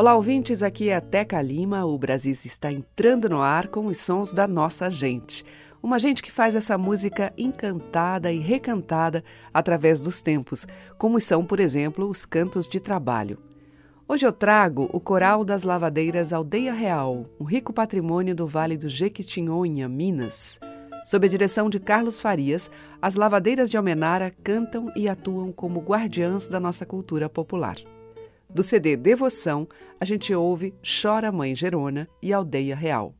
Olá, ouvintes, aqui é a Teca Lima. O Brasil está entrando no ar com os sons da nossa gente. Uma gente que faz essa música encantada e recantada através dos tempos, como são, por exemplo, os cantos de trabalho. Hoje eu trago o Coral das Lavadeiras Aldeia Real, um rico patrimônio do Vale do Jequitinhonha, Minas. Sob a direção de Carlos Farias, as lavadeiras de Almenara cantam e atuam como guardiãs da nossa cultura popular. Do CD Devoção, a gente ouve Chora Mãe Gerona e Aldeia Real.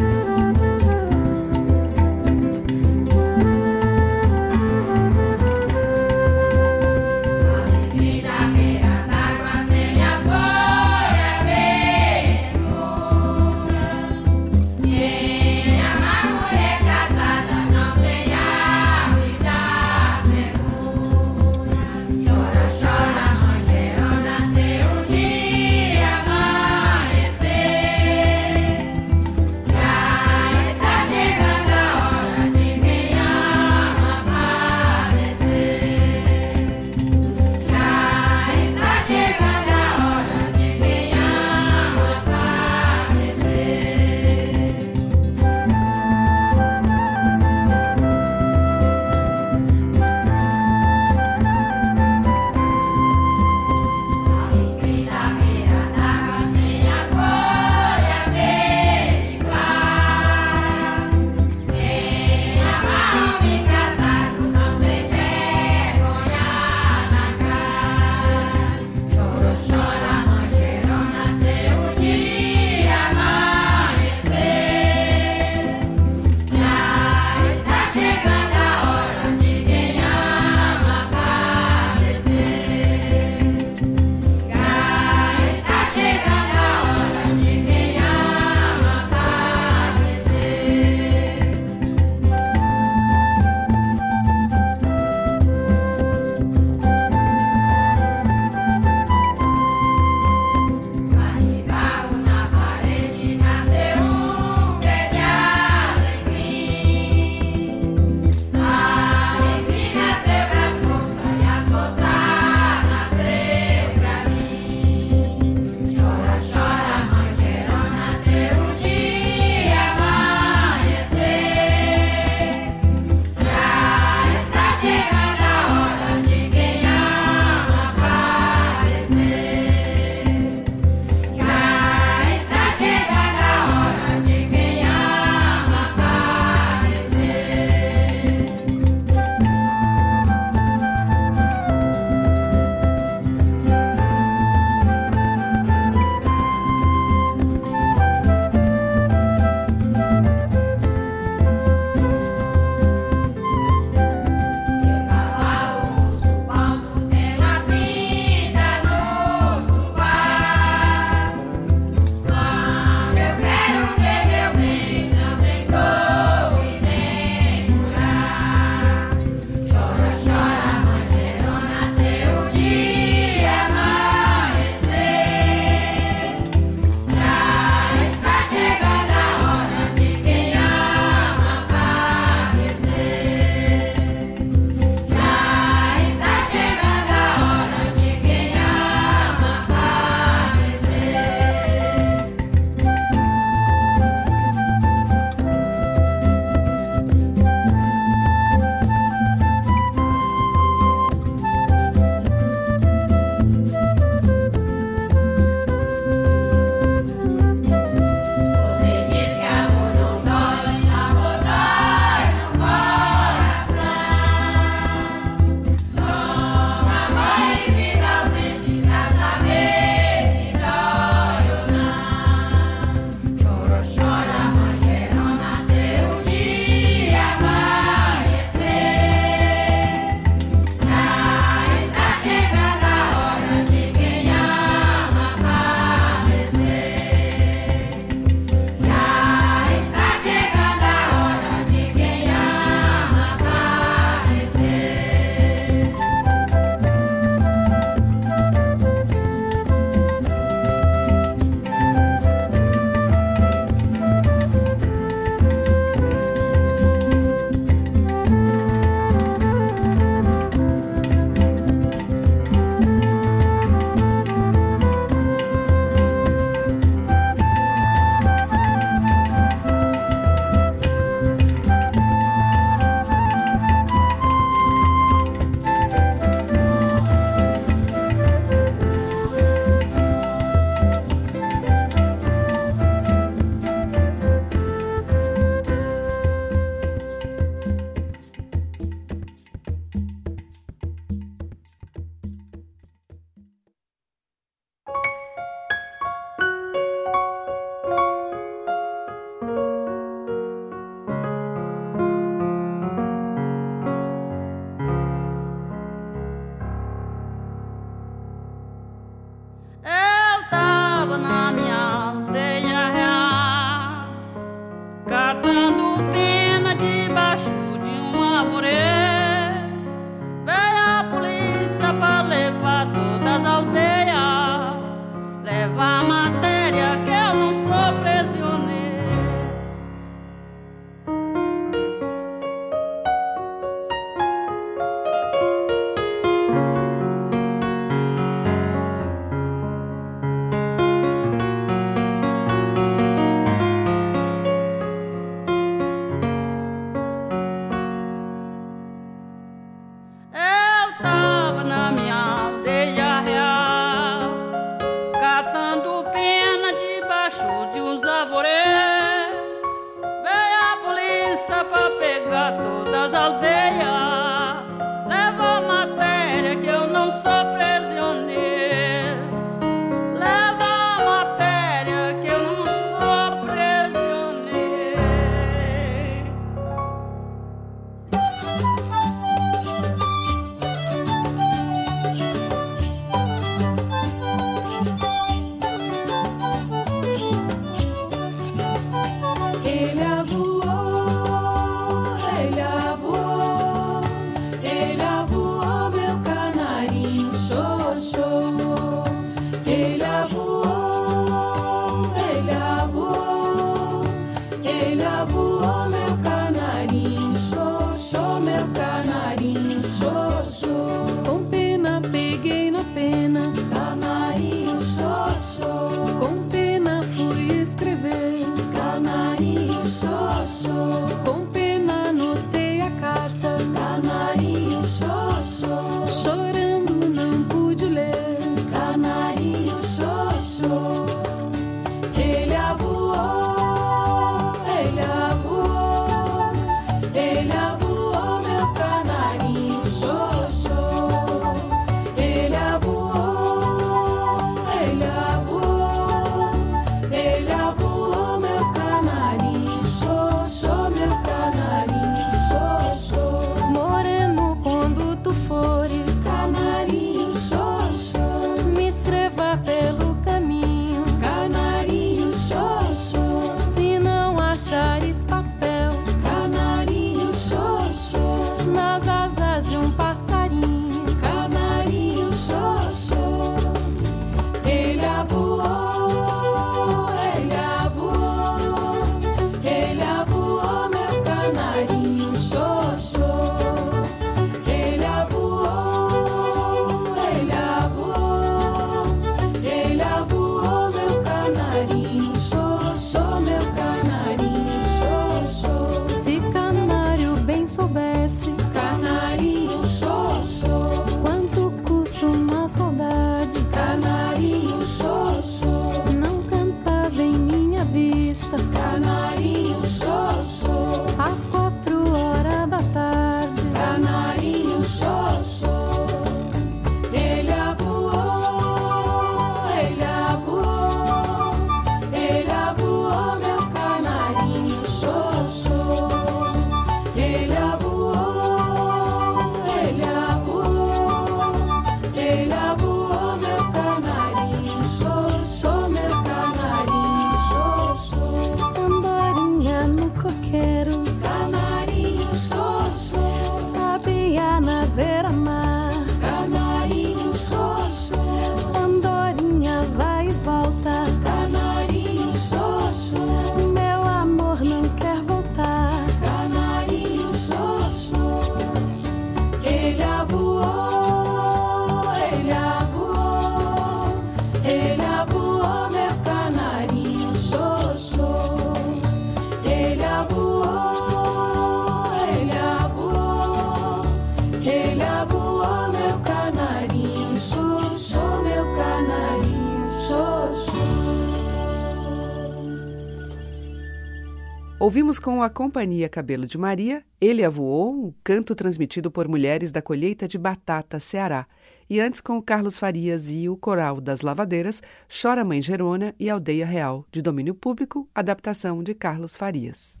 Com a Companhia Cabelo de Maria, Ele Avoou, o canto transmitido por mulheres da colheita de batata, Ceará. E antes com o Carlos Farias e o Coral das Lavadeiras, Chora Mãe Gerona e Aldeia Real, de domínio público, adaptação de Carlos Farias.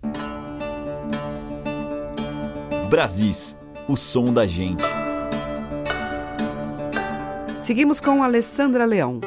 Brasis, o som da gente. Seguimos com Alessandra Leão.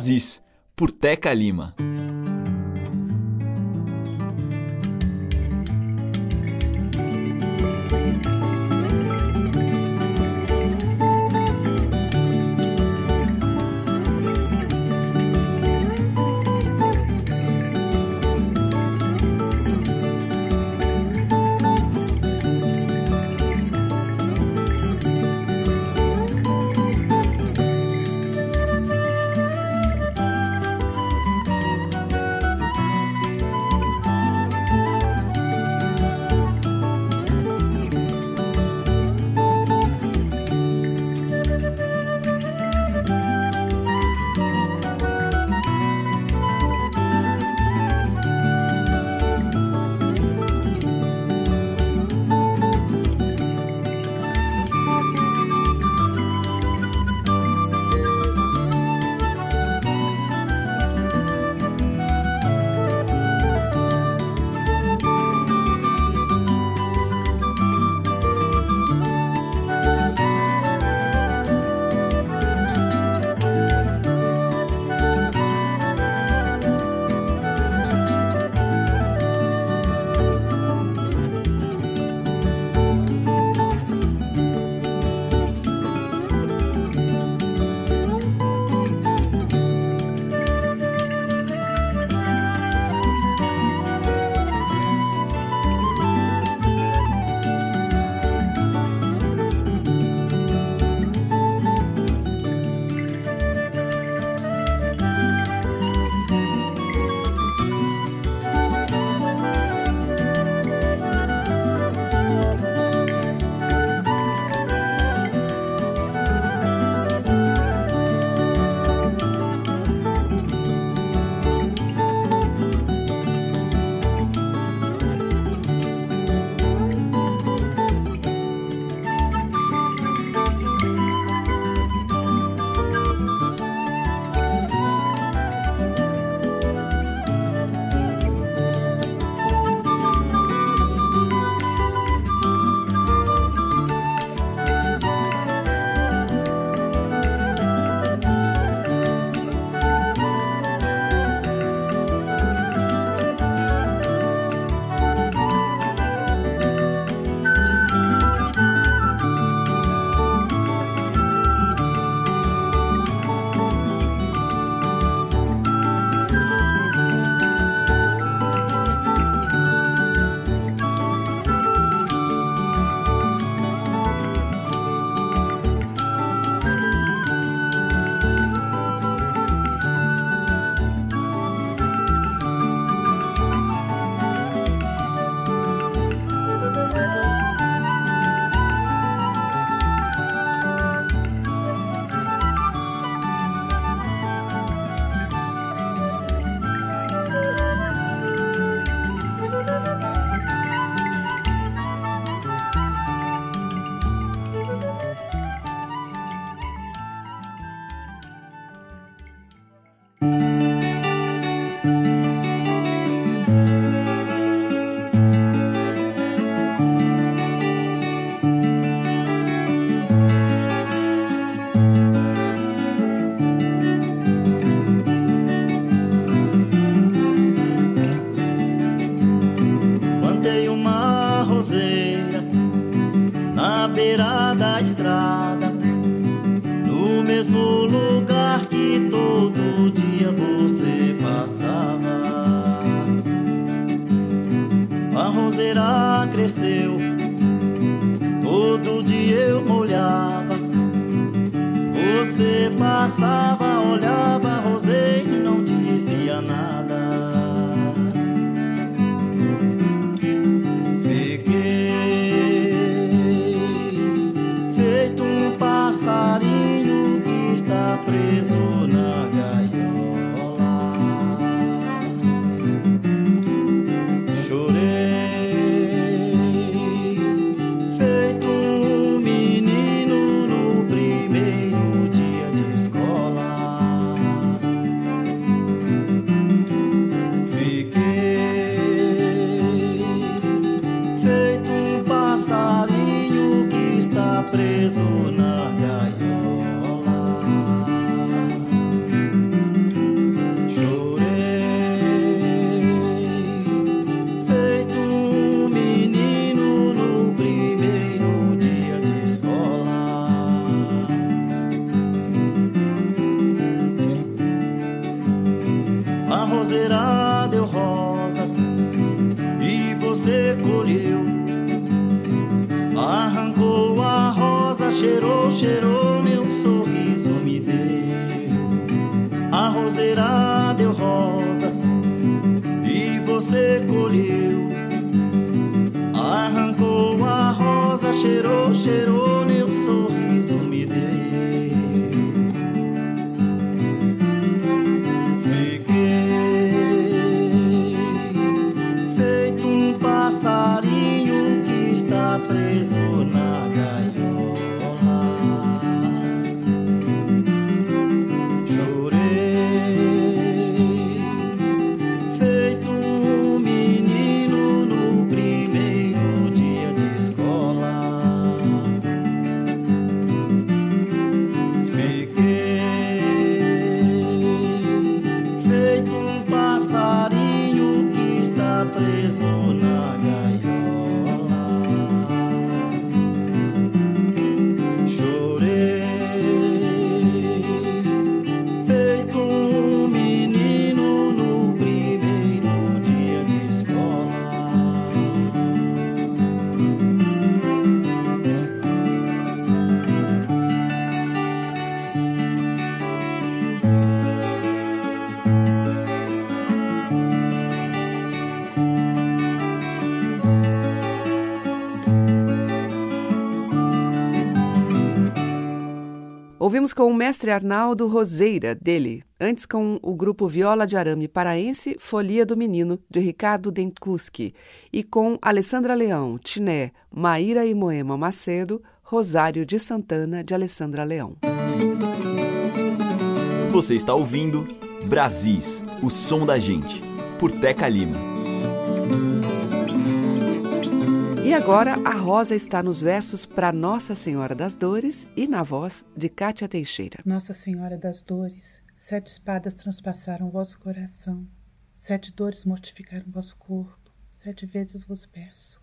Brasis, por Teca Lima. Você colheu. Arrancou a rosa, cheirou, cheirou, Ouvimos com o mestre Arnaldo Roseira, dele, antes com o grupo Viola de Arame Paraense, Folia do Menino, de Ricardo Denkuski, e com Alessandra Leão, Tiné, Maíra e Moema Macedo, Rosário de Santana, de Alessandra Leão. Você está ouvindo Brasis, o som da gente, por Teca Lima. E agora a Rosa está nos versos para Nossa Senhora das Dores e na voz de Cátia Teixeira. Nossa Senhora das Dores, sete espadas transpassaram vosso coração, sete dores mortificaram vosso corpo, sete vezes vos peço.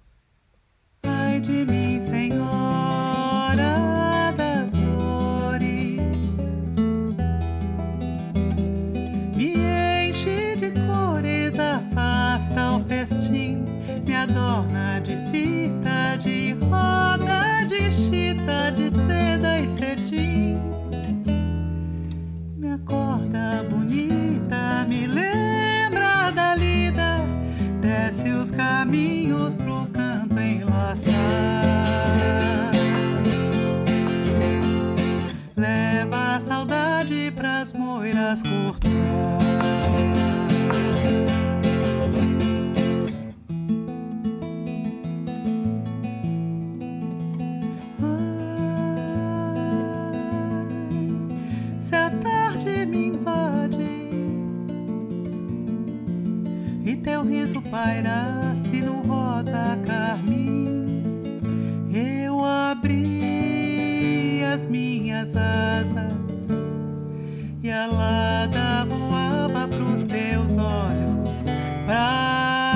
Ai de mim, Senhora das Dores, me enche de cores, afasta o festim, me adorna de roda, de chita, de seda e cetim. Me acorda bonita, me lembra da lida, desce os caminhos pro canto enlaçar. Leva a saudade pras moiras cortar. Teu riso pairasse no rosa carmim, eu abri as minhas asas e a lada voava pros teus olhos, passarinho.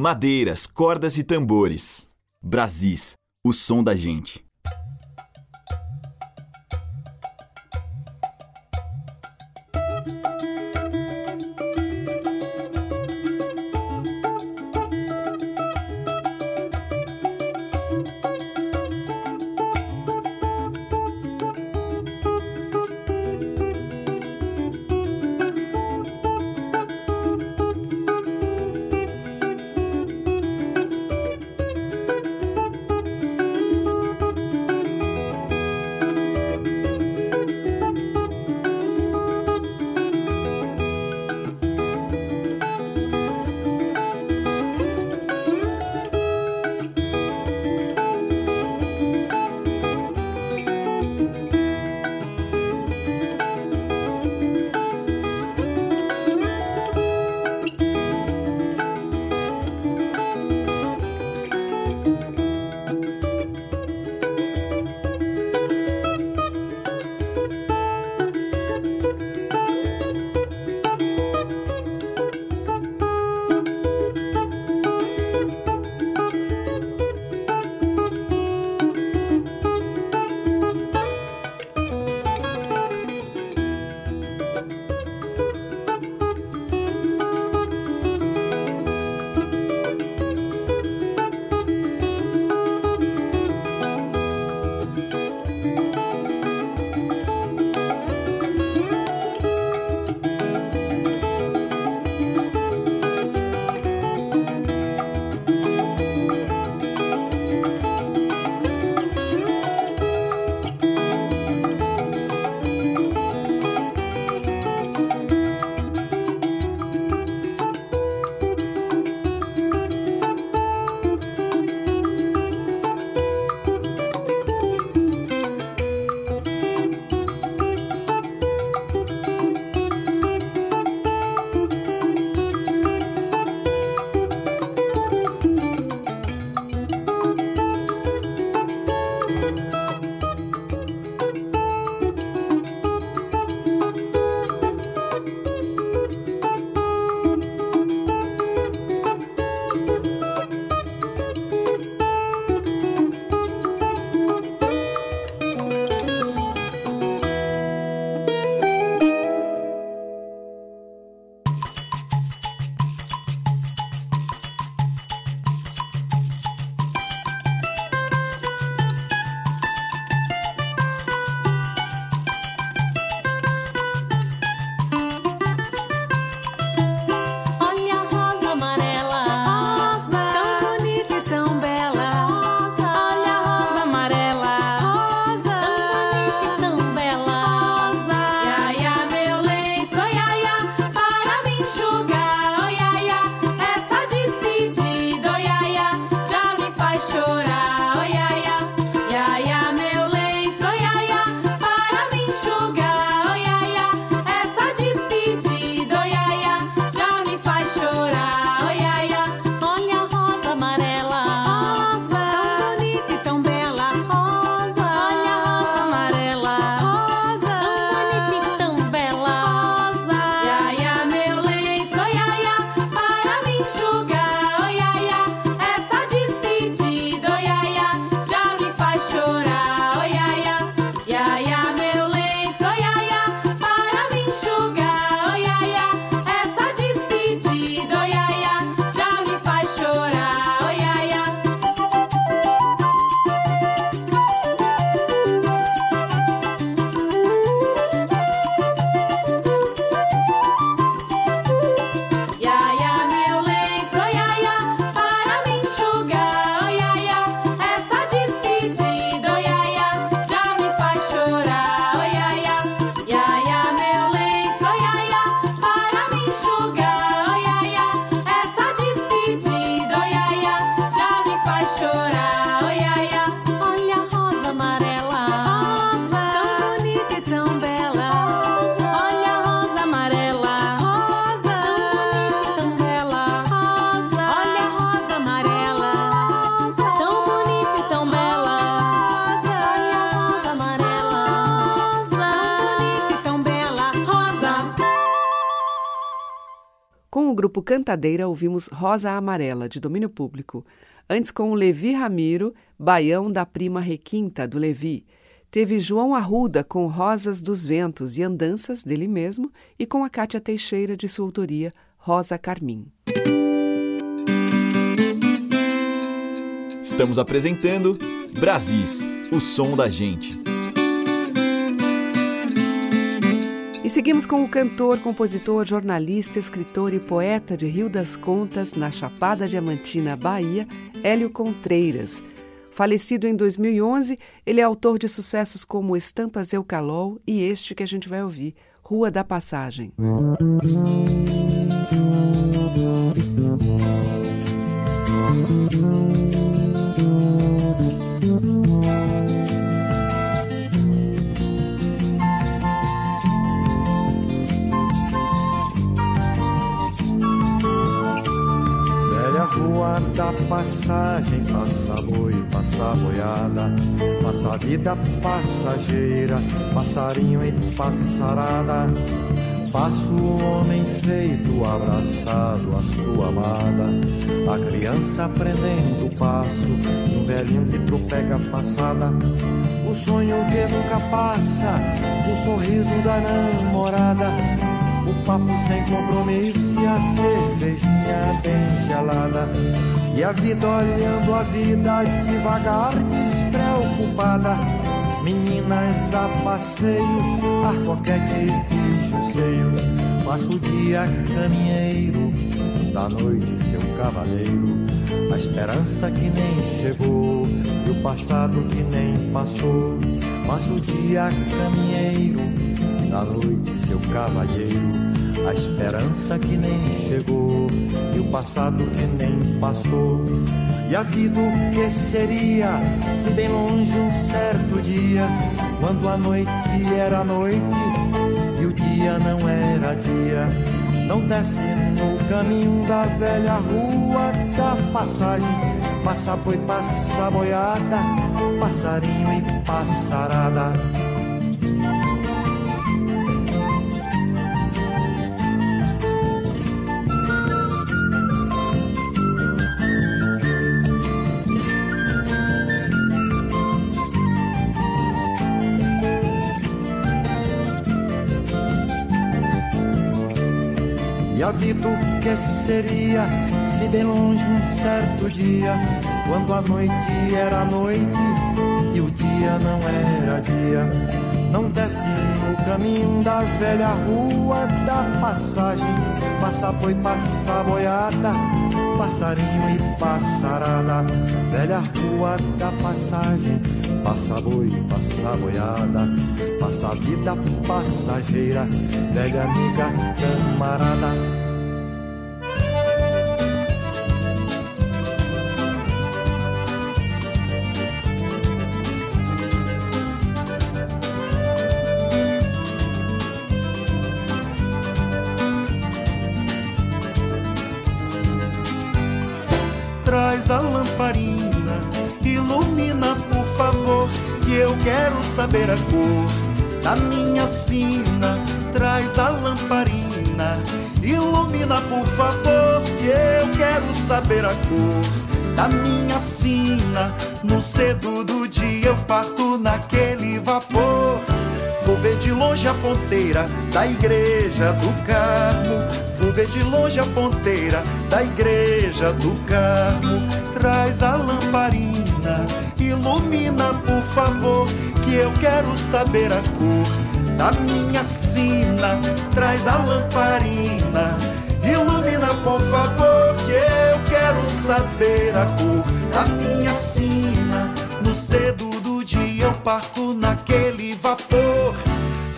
Madeiras, cordas e tambores. Brasis, o som da gente. O grupo Cantadeira, ouvimos Rosa Amarela, de domínio público. Antes, com o Levi Ramiro, Baião da Prima Requinta, do Levi. Teve João Arruda com Rosas dos Ventos e Andanças, dele mesmo, e com a Cátia Teixeira, de sua autoria, Rosa Carmim. Estamos apresentando Brasis, o som da gente. E seguimos com o cantor, compositor, jornalista, escritor e poeta de Rio das Contas, na Chapada Diamantina, Bahia, Hélio Contreiras. Falecido em 2011, ele é autor de sucessos como Estampas Eucalol e este que a gente vai ouvir, Rua da Passagem. Rua da passagem, passa boi, passa boiada, passa vida passageira, passarinho e passarada. Passa o homem feito, abraçado a sua amada, a criança aprendendo o passo, um velhinho que tropega passada. O sonho que nunca passa, o sorriso da namorada o papo sem compromisso e a cervejinha bem gelada. E a vida olhando a vida devagar, despreocupada. Meninas a passeio, ar coquete e jusseio. Passo o dia caminheiro, da noite seu cavaleiro. A esperança que nem chegou e o passado que nem passou. Passo o dia caminheiro da noite seu cavalheiro, a esperança que nem chegou e o passado que nem passou. E a vida o que seria se bem longe um certo dia, quando a noite era noite e o dia não era dia. Não desce no caminho da velha rua da passagem. Passa boi, passa boiada, passarinho e passarada. O que seria se bem longe um certo dia, quando a noite era noite e o dia não era dia. Não desce no caminho da velha rua da passagem, passa boi, passa boiada, passarinho e passarada. Velha rua da passagem, passa boi, passa boiada, passa vida passageira, velha amiga camarada. Quero saber a cor da minha sina. Traz a lamparina, ilumina por favor, que eu quero saber a cor da minha sina. No cedo do dia eu parto naquele vapor. Vou ver de longe a ponteira da igreja do Carmo. Vou ver de longe a ponteira da igreja do Carmo. Traz a lamparina, ilumina por favor, que eu quero saber a cor da minha sina. Traz a lamparina, ilumina por favor, que eu quero saber a cor da minha sina. No cedo do dia eu parto naquele vapor.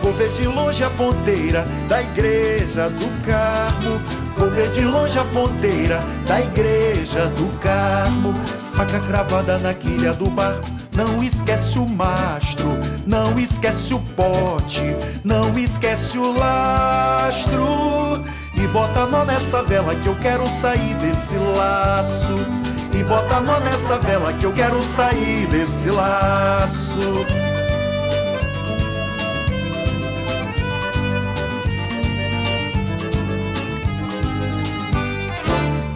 Vou ver de longe a ponteira da igreja do Carmo. Vou ver de longe a ponteira da igreja do Carmo. Faca cravada na quilha do barco. Não esquece o mastro, não esquece o pote, não esquece o lastro. E bota nó nessa vela que eu quero sair desse laço. E bota nó nessa vela que eu quero sair desse laço.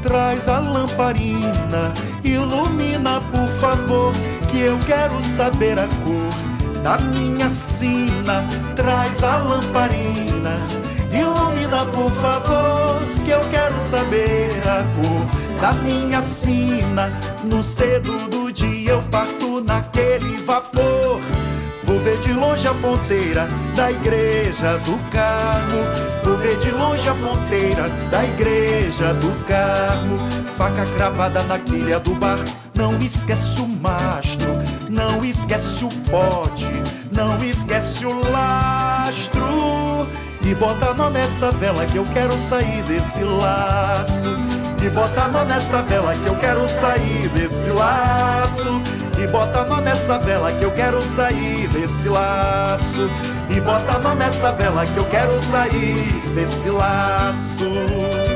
traz a lamparina, ilumina por favor, que eu quero saber a cor da minha sina. Traz a lamparina, ilumina por favor, que eu quero saber a cor da minha sina. No cedo do dia eu parto naquele vapor. Vou ver de longe a ponteira da igreja do Carmo. Vou ver de longe a ponteira da igreja do Carmo. Faca cravada na quilha do bar. Não esquece o mastro, não esquece o pote, não esquece o lastro. E bota nó nessa vela que eu quero sair desse laço. E bota nó nessa vela que eu quero sair desse laço. E bota nó nessa vela que eu quero sair desse laço. E bota nó nessa vela que eu quero sair desse laço.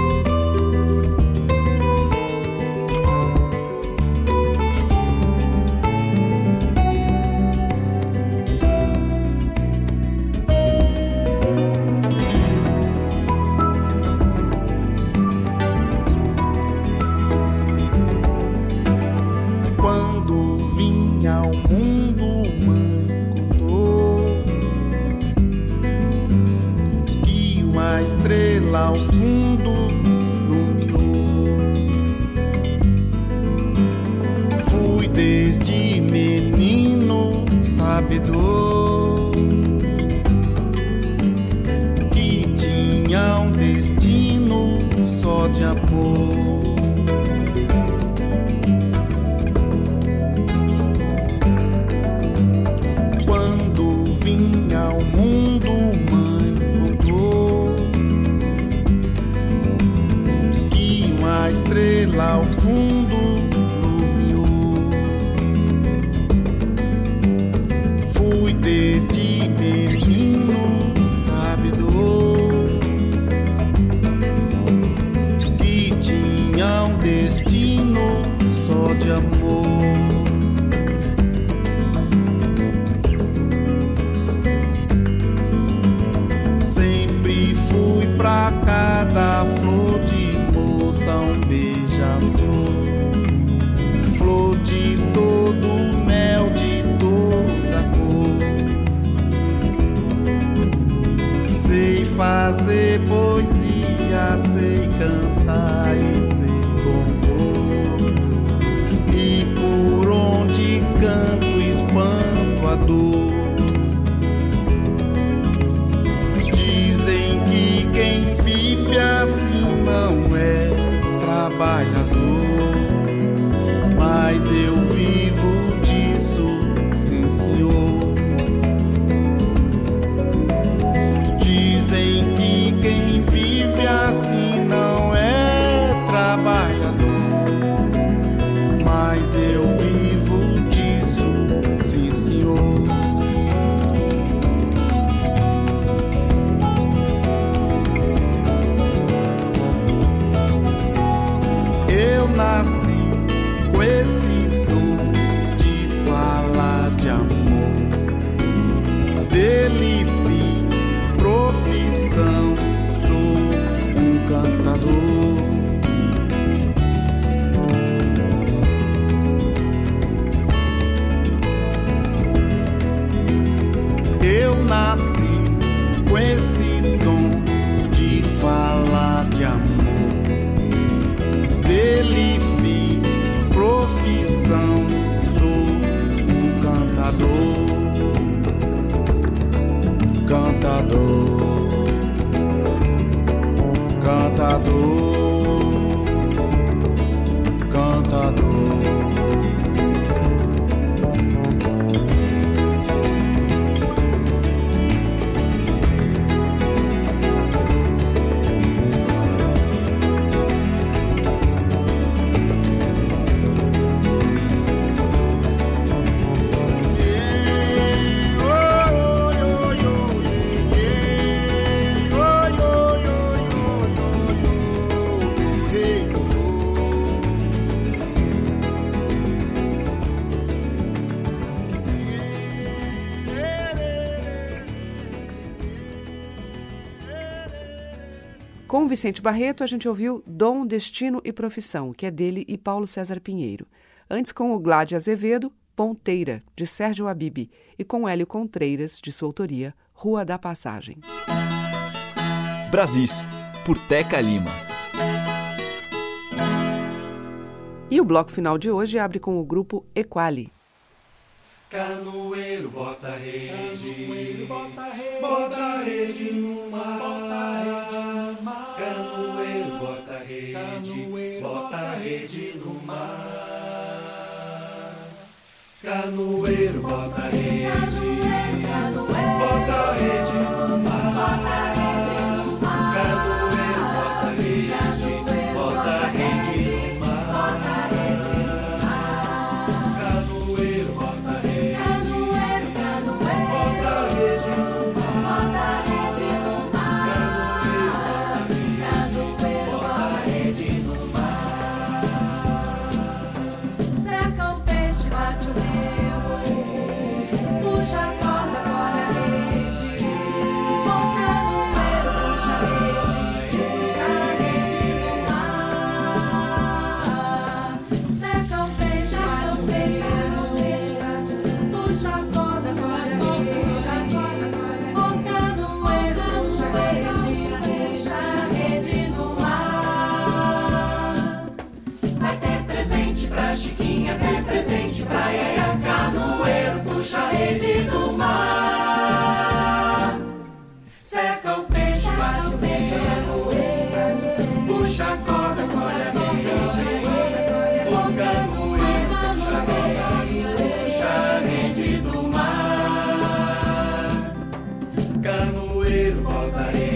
Sabedor Vicente Barreto, a gente ouviu Dom, Destino e Profissão, que é dele e Paulo César Pinheiro. Antes, com o Gládio Azevedo, Ponteira, de Sérgio Abibi e com Hélio Contreiras, de sua autoria, Rua da Passagem. Brasis, por Teca Lima. E o bloco final de hoje abre com o grupo Equali. Canoeiro bota rede, Canoeiro bota rede, bota rede no mar. Canoeiro, bota a rede, Canoeiro, bota a rede no mar. Canoeiro, bota a rede, Canoeiro, bota a rede. Canoeiro, bota aí.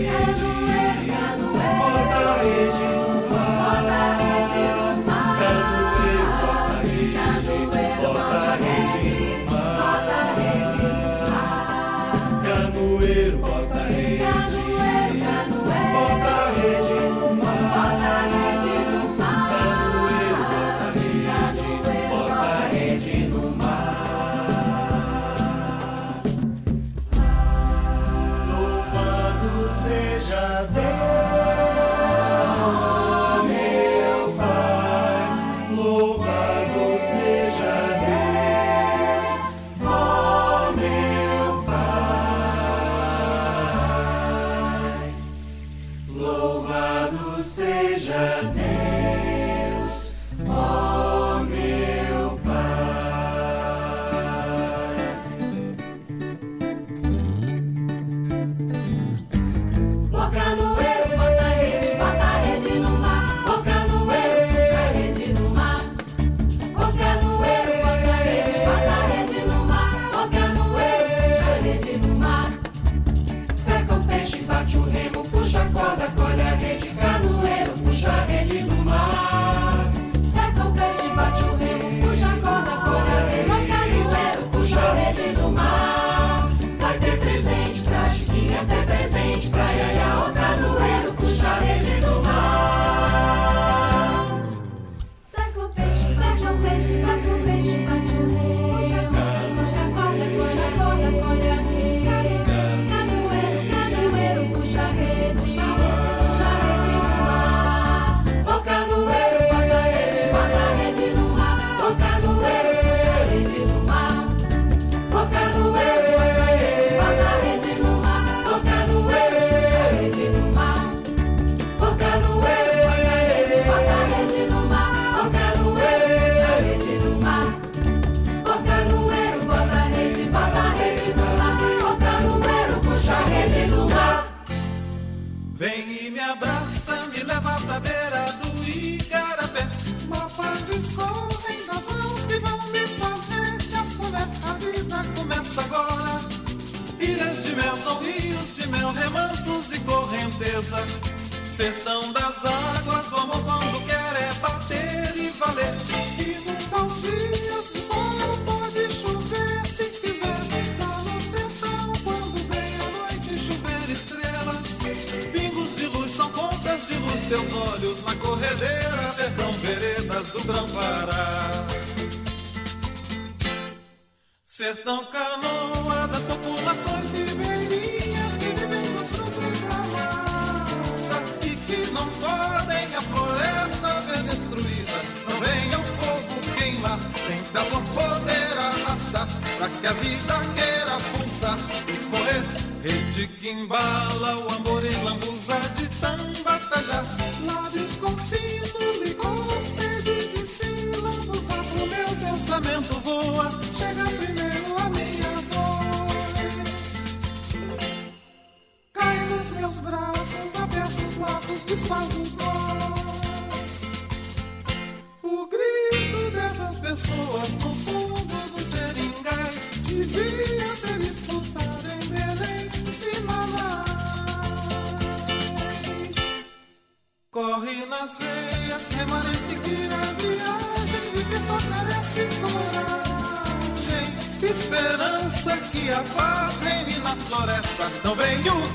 todos nós. O grito dessas pessoas no fundo dos seringais devia ser escutado em Belém e Manaus. Corre nas veias, remanesce que na viagem vive só carece coragem. Esperança que a paz reine na floresta, não venho o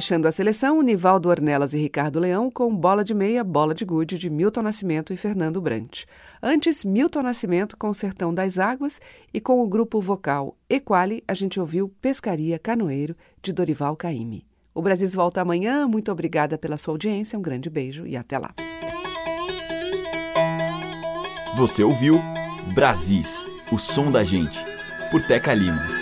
Fechando a seleção, Nivaldo Ornelas e Ricardo Leão com Bola de Meia, Bola de Gude de Milton Nascimento e Fernando Brant. Antes, Milton Nascimento com Sertão das Águas e com o grupo vocal Equali, a gente ouviu Pescaria Canoeiro de Dorival Caymmi. O Brasil volta amanhã. Muito obrigada pela sua audiência. Um grande beijo e até lá. Você ouviu Brasis, o som da gente, por Teca Lima.